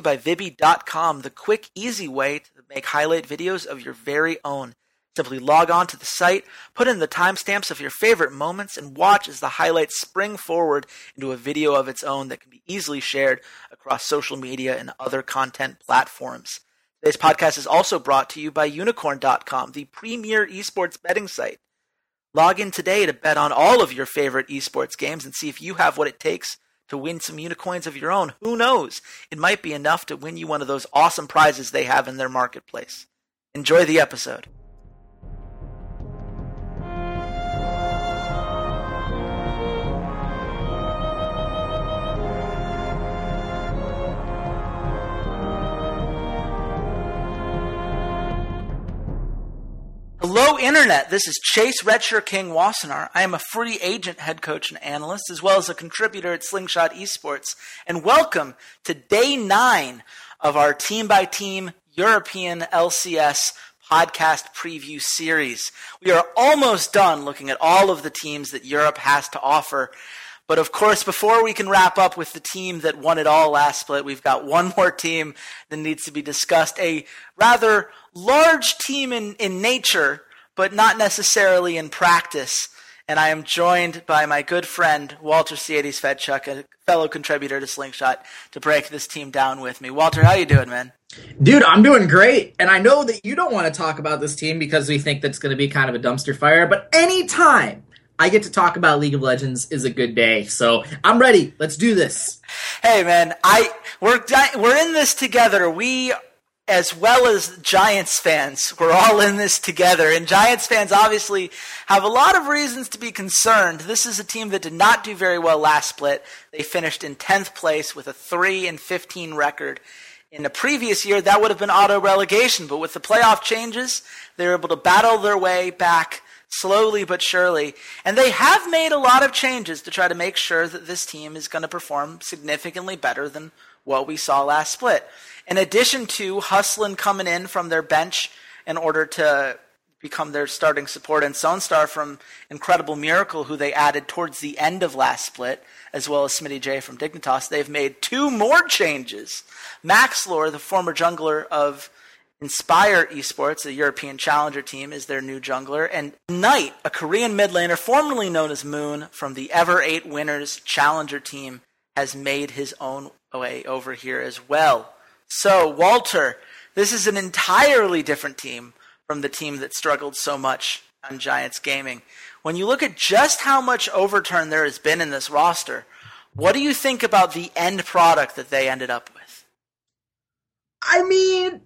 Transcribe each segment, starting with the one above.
by Vibby.com, the quick, easy way to make highlight videos of your very own. Simply log on to the site, put in the timestamps of your favorite moments, and watch as the highlights spring forward into a video of its own that can be easily shared across social media and other content platforms. Today's podcast is also brought to you by Unikrn.com, the premier esports betting site. Log in today to bet on all of your favorite esports games and see if you have what it takes to win some unicorns of your own. Who knows? It might be enough to win you one of those awesome prizes they have in their marketplace. Enjoy the episode. Internet. This is Chase Redshirt King Wassenar. I am a free agent head coach and analyst, as well as a contributor at Slingshot Esports. And welcome to day nine of our team by team European LCS podcast preview series. We are almost done looking at all of the teams that Europe has to offer. But of course, before we can wrap up with the team that won it all last split, we've got one more team that needs to be discussed. A rather large team in, in nature, but not necessarily in practice. And I am joined by my good friend, Walter Ceades Fedczuk, a fellow contributor to Slingshot, to break this team down with me. Walter, how you doing, man? Dude, I'm doing great. And I know that you don't want to talk about this team because we think that's going to be kind of a dumpster fire, but anytime I get to talk about League of Legends is a good day. So I'm ready. Let's do this. Hey man, I we're we're in this together. We as well as Giants fans, we're all in this together. And Giants fans obviously have a lot of reasons to be concerned. This is a team that did not do very well last split. They finished in 10th place with a 3 and 15 record. In the previous year, that would have been auto relegation, but with the playoff changes, they were able to battle their way back slowly but surely. And they have made a lot of changes to try to make sure that this team is going to perform significantly better than what we saw last split. In addition to Hustlin coming in from their bench in order to become their starting support, and Sonstar from Incredible Miracle, who they added towards the end of last split, as well as Smitty J from Dignitas, they've made two more changes. Maxlore, the former jungler of Inspire Esports, a European challenger team, is their new jungler. And NiGHT, a Korean mid laner formerly known as Moon from the Ever 8 Winners challenger team, has made his own way over here as well. So, Walter, this is an entirely different team from the team that struggled so much on Giants Gaming. When you look at just how much overturn there has been in this roster, what do you think about the end product that they ended up with? I mean,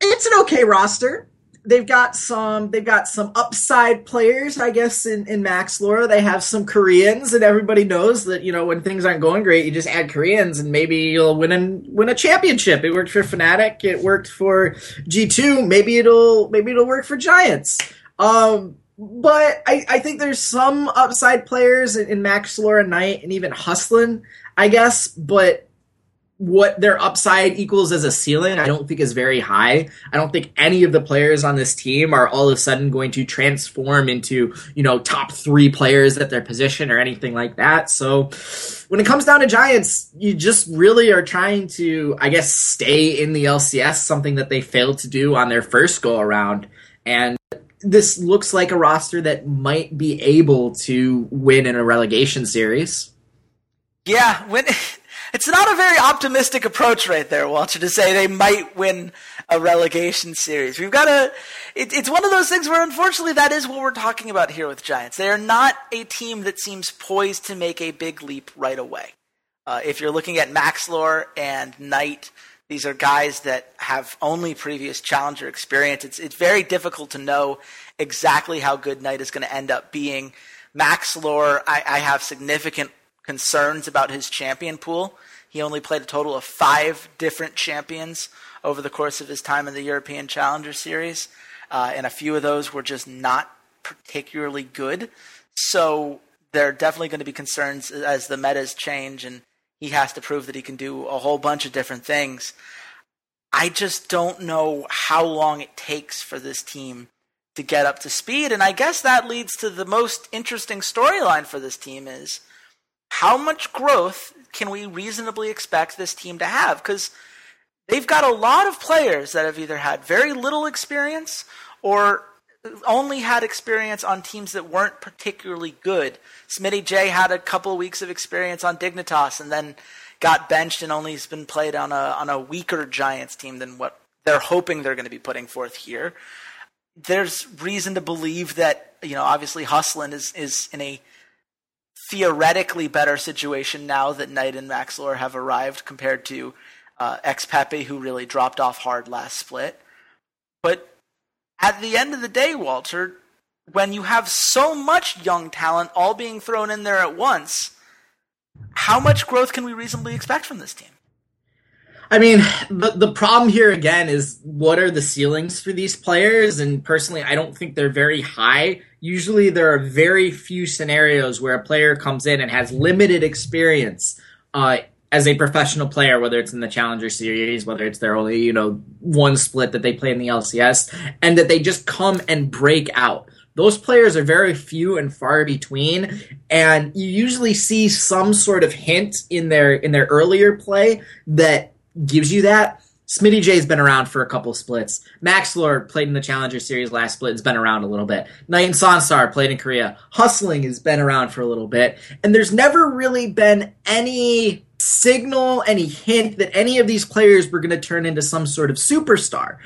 it's an okay roster. They've got some. They've got some upside players, I guess. In in Maxlore, they have some Koreans, and everybody knows that you know when things aren't going great, you just add Koreans, and maybe you'll win and win a championship. It worked for Fnatic. It worked for G two. Maybe it'll maybe it'll work for Giants. Um, but I, I think there's some upside players in, in Max Laura NiGHT and even Hustlin, I guess. But what their upside equals as a ceiling, I don't think is very high. I don't think any of the players on this team are all of a sudden going to transform into, you know, top three players at their position or anything like that. So when it comes down to Giants, you just really are trying to, I guess, stay in the LCS, something that they failed to do on their first go around. And this looks like a roster that might be able to win in a relegation series. Yeah, when it's not a very optimistic approach right there, Walter, to say they might win a relegation series. We've got to, it, it's one of those things where unfortunately that is what we're talking about here with Giants. They are not a team that seems poised to make a big leap right away. Uh, if you're looking at Maxlore and NiGHT, these are guys that have only previous challenger experience. It's, it's very difficult to know exactly how good NiGHT is going to end up being. Maxlore, I, I have significant concerns about his champion pool. He only played a total of five different champions over the course of his time in the European Challenger Series, uh, and a few of those were just not particularly good. So there are definitely going to be concerns as the metas change and he has to prove that he can do a whole bunch of different things. I just don't know how long it takes for this team to get up to speed, and I guess that leads to the most interesting storyline for this team is how much growth can we reasonably expect this team to have? Because they've got a lot of players that have either had very little experience or only had experience on teams that weren't particularly good. Smitty J had a couple of weeks of experience on Dignitas and then got benched and only has been played on a on a weaker Giants team than what they're hoping they're going to be putting forth here. There's reason to believe that you know obviously Hustlin is is in a theoretically better situation now that NiGHT and Maxlore have arrived compared to uh, ex Pepe who really dropped off hard last split. But at the end of the day, Walter, when you have so much young talent all being thrown in there at once, how much growth can we reasonably expect from this team? I mean, the the problem here again is what are the ceilings for these players? And personally, I don't think they're very high. Usually, there are very few scenarios where a player comes in and has limited experience uh, as a professional player, whether it's in the Challenger Series, whether it's their only, you know, one split that they play in the LCS, and that they just come and break out. Those players are very few and far between, and you usually see some sort of hint in their in their earlier play that gives you that. Smitty J's been around for a couple splits. Maxlore played in the Challenger Series last split, has been around a little bit. NiGHT and Sonstar played in Korea. Hustlin has been around for a little bit. And there's never really been any signal, any hint that any of these players were going to turn into some sort of superstar.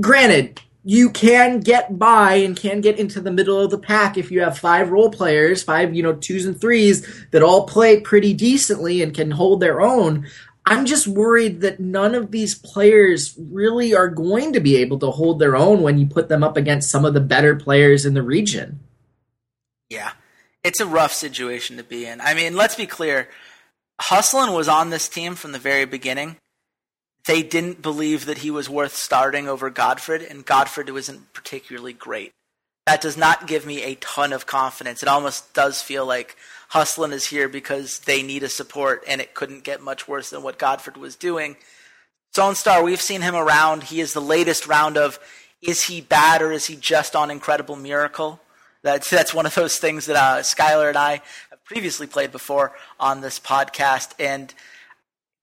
Granted, you can get by and can get into the middle of the pack if you have five role players, five, you know, twos and threes that all play pretty decently and can hold their own. I'm just worried that none of these players really are going to be able to hold their own when you put them up against some of the better players in the region. Yeah. It's a rough situation to be in. I mean, let's be clear. Hustlin was on this team from the very beginning. They didn't believe that he was worth starting over Godfred, and Godfred wasn't particularly great. That does not give me a ton of confidence. It almost does feel like Hustlin is here because they need a support, and it couldn't get much worse than what Godfred was doing. Sonstar, we've seen him around. He is the latest round of is he bad or is he just on Incredible Miracle? That's that's one of those things that uh, Skylar and I have previously played before on this podcast. And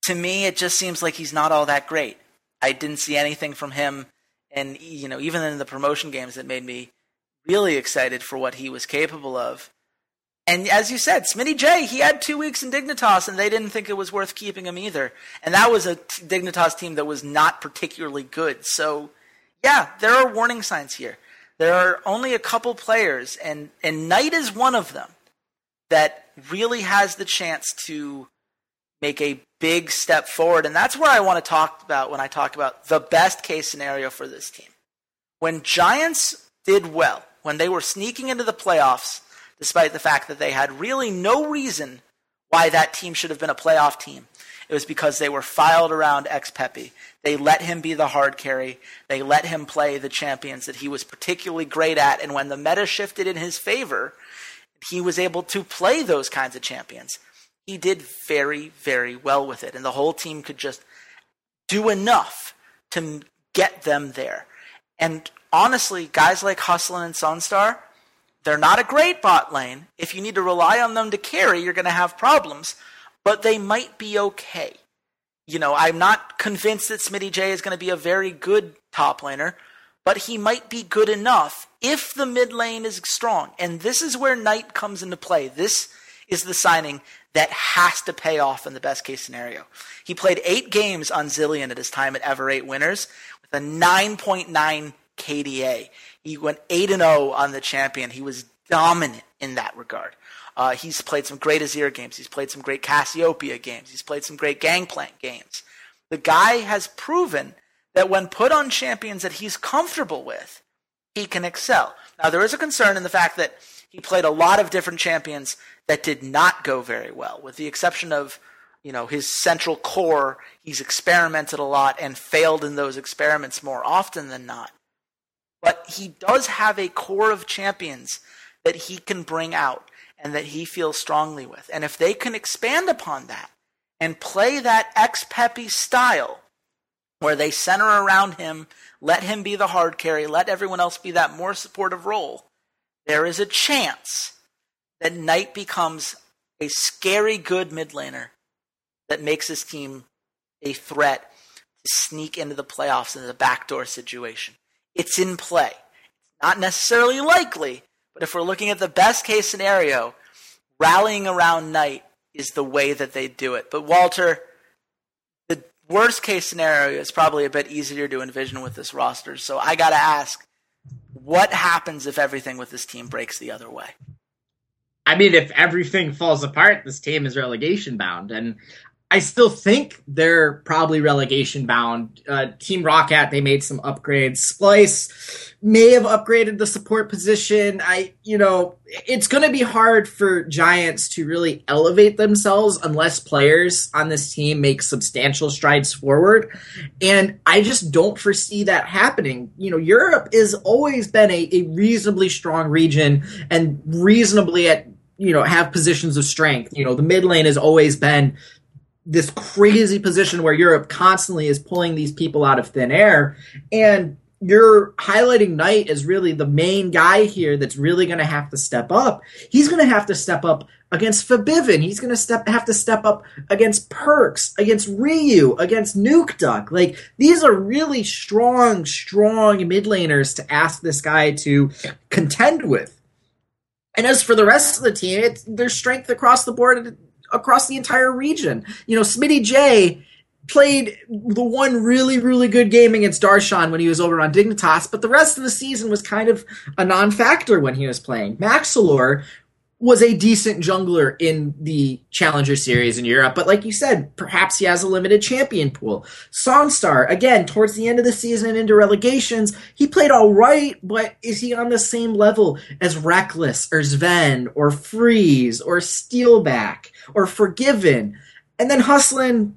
to me, it just seems like he's not all that great. I didn't see anything from him, and you know, even in the promotion games, that made me really excited for what he was capable of. And as you said, Smitty J, he had two weeks in Dignitas, and they didn't think it was worth keeping him either. And that was a Dignitas team that was not particularly good. So, yeah, there are warning signs here. There are only a couple players, and, and NiGHT is one of them that really has the chance to make a big step forward. And that's where I want to talk about when I talk about the best case scenario for this team. When Giants did well, when they were sneaking into the playoffs, despite the fact that they had really no reason why that team should have been a playoff team. It was because they were filed around ex Pepe. They let him be the hard carry. They let him play the champions that he was particularly great at. And when the meta shifted in his favor, he was able to play those kinds of champions. He did very, very well with it, and the whole team could just do enough to get them there. And honestly, guys like Hustlin and Sonstar, they're not a great bot lane. If you need to rely on them to carry, you're going to have problems, but they might be okay. You know, I'm not convinced that Smitty J is going to be a very good top laner, but he might be good enough if the mid lane is strong. And this is where NiGHT comes into play. This is the signing that has to pay off in the best case scenario. He played eight games on Zilean at his time at Ever 8 Winners with a 9.9 KDA. He went 8 0 on the champion. He was dominant in that regard. Uh, he's played some great Azir games. He's played some great Cassiopeia games. He's played some great Gangplank games. The guy has proven that when put on champions that he's comfortable with, he can excel. Now, there is a concern in the fact that he played a lot of different champions that did not go very well, with the exception of you know his central core. He's experimented a lot and failed in those experiments more often than not. But he does have a core of champions that he can bring out and that he feels strongly with. And if they can expand upon that and play that ex Pepe style, where they center around him, let him be the hard carry, let everyone else be that more supportive role, there is a chance that NiGHT becomes a scary good mid laner that makes his team a threat to sneak into the playoffs in a backdoor situation. It's in play. Not necessarily likely, but if we're looking at the best case scenario, rallying around NiGHT is the way that they do it. But Walter, the worst case scenario is probably a bit easier to envision with this roster. So I got to ask, what happens if everything with this team breaks the other way? I mean, if everything falls apart, this team is relegation bound. And I still think they're probably relegation bound. Uh, Team Roccat, they made some upgrades. Splyce may have upgraded the support position. I, you know, it's going to be hard for Giants to really elevate themselves unless players on this team make substantial strides forward. And I just don't foresee that happening. You know, Europe has always been a, a reasonably strong region and reasonably at you know have positions of strength. You know, the mid lane has always been this crazy position where Europe constantly is pulling these people out of thin air. And you're highlighting NiGHT as really the main guy here that's really going to have to step up. He's going to have to step up against Febiven. He's going to step have to step up against Perkz, against Ryu, against Nukeduck. Like these are really strong, strong mid laners to ask this guy to contend with. And as for the rest of the team, it's there's strength across the board across the entire region. You know, Smitty J played the one really, really good game against Darshan when he was over on Dignitas, but the rest of the season was kind of a non-factor when he was playing. Maxlore was a decent jungler in the Challenger Series in Europe, but like you said, perhaps he has a limited champion pool. Sonstar, again, towards the end of the season into relegations, he played all right, but is he on the same level as Rekkles or Zven or Freeze or Steelback or Forgiven? And then Hustlin,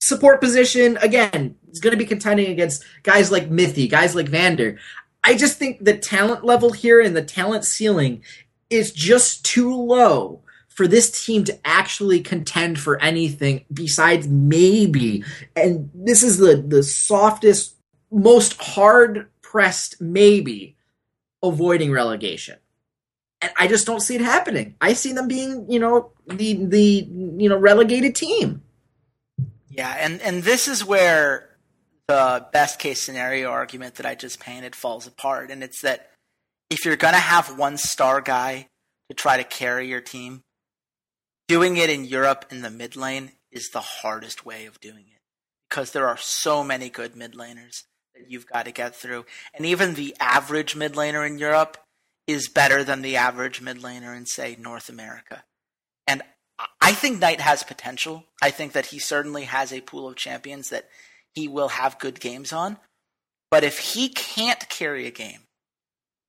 support position, again, is going to be contending against guys like Mithy, guys like Vander. I just think the talent level here and the talent ceiling is just too low for this team to actually contend for anything besides maybe. And this is the, the softest, most hard pressed maybe avoiding relegation. And I just don't see it happening. I see them being, you know, the the you know relegated team. Yeah, and and this is where the best case scenario argument that I just painted falls apart, and it's that if you're going to have one star guy to try to carry your team, doing it in Europe in the mid lane is the hardest way of doing it because there are so many good mid laners that you've got to get through. And even the average mid laner in Europe is better than the average mid laner in, say, North America. And I think NiGHT has potential. I think that he certainly has a pool of champions that he will have good games on. But if he can't carry a game,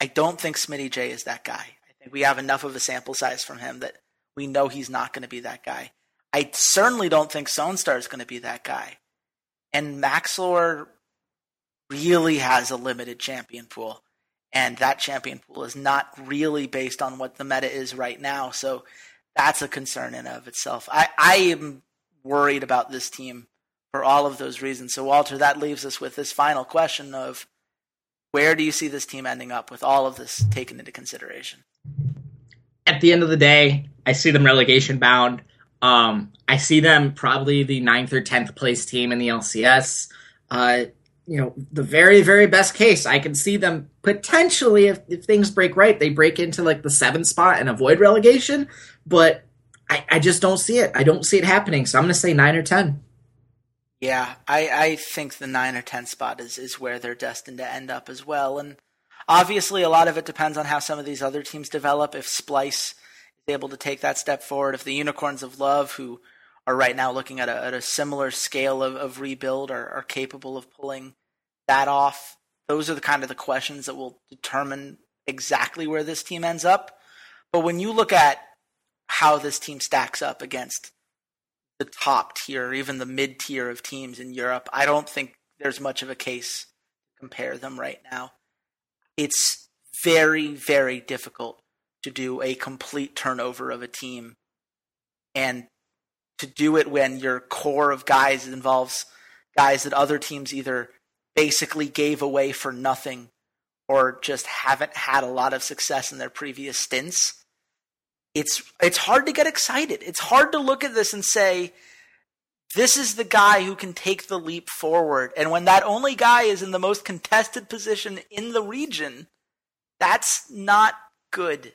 I don't think Smitty J is that guy. I think we have enough of a sample size from him that we know he's not going to be that guy. I certainly don't think Sonstar is going to be that guy. And Maxlore really has a limited champion pool. And that champion pool is not really based on what the meta is right now. So that's a concern in of itself. I, I am worried about this team for all of those reasons. So Walter, that leaves us with this final question of where do you see this team ending up with all of this taken into consideration? At the end of the day, I see them relegation bound. Um, I see them probably the ninth or tenth place team in the LCS. Uh, you know, the very, very best case, I can see them potentially, if, if things break right, they break into like the seventh spot and avoid relegation. But I, I just don't see it. I don't see it happening. So I'm going to say nine or ten. Yeah, I, I think the nine or ten spot is, is where they're destined to end up as well. And obviously, a lot of it depends on how some of these other teams develop. If Splyce is able to take that step forward, if the Unicorns of Love, who are right now looking at a, at a similar scale of, of rebuild, are, are capable of pulling that off, those are the kind of the questions that will determine exactly where this team ends up. But when you look at how this team stacks up against the top tier, even the mid tier of teams in Europe. I don't think there's much of a case to compare them right now. It's very, very difficult to do a complete turnover of a team and to do it when your core of guys involves guys that other teams either basically gave away for nothing or just haven't had a lot of success in their previous stints it's it's hard to get excited. It's hard to look at this and say This is the guy who can take the leap forward. And when that only guy is in the most contested position in the region, that's not good.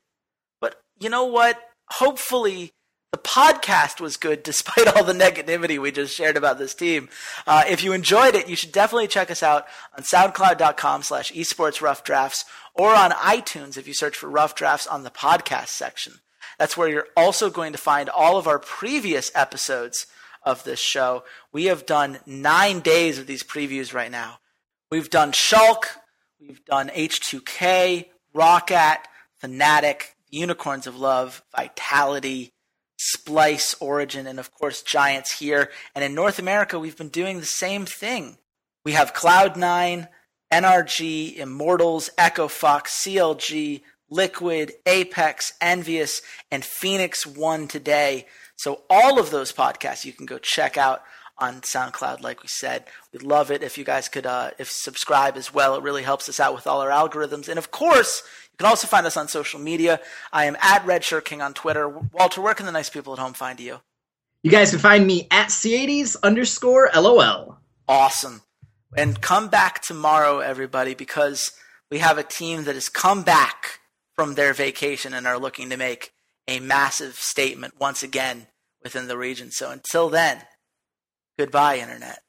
But you know what? Hopefully, the podcast was good despite all the negativity we just shared about this team. Uh, if you enjoyed it, you should definitely check us out on soundcloud.com slash esports rough drafts or on iTunes if you search for rough drafts on the podcast section. That's where you're also going to find all of our previous episodes of this show. We have done nine days of these previews right now. We've done Schalke, we've done H2K, Roccat, Fnatic, Unicorns of Love, Vitality, Splyce, Origin, and of course Giants here. And in North America, we've been doing the same thing. We have Cloud9, NRG, Immortals, Echo Fox, CLG, Liquid, Apex, EnVyUs, and Phoenix One today. So all of those podcasts you can go check out on SoundCloud, like we said. We'd love it if you guys could uh, if subscribe as well. It really helps us out with all our algorithms. And of course, you can also find us on social media. I am at Redshirt King on Twitter. Walter, where can the nice people at home find you? You guys can find me at Ceades underscore LOL. Awesome. And come back tomorrow, everybody, because we have a team that has come back from their vacation and are looking to make a massive statement once again within the region. So until then, goodbye, Internet.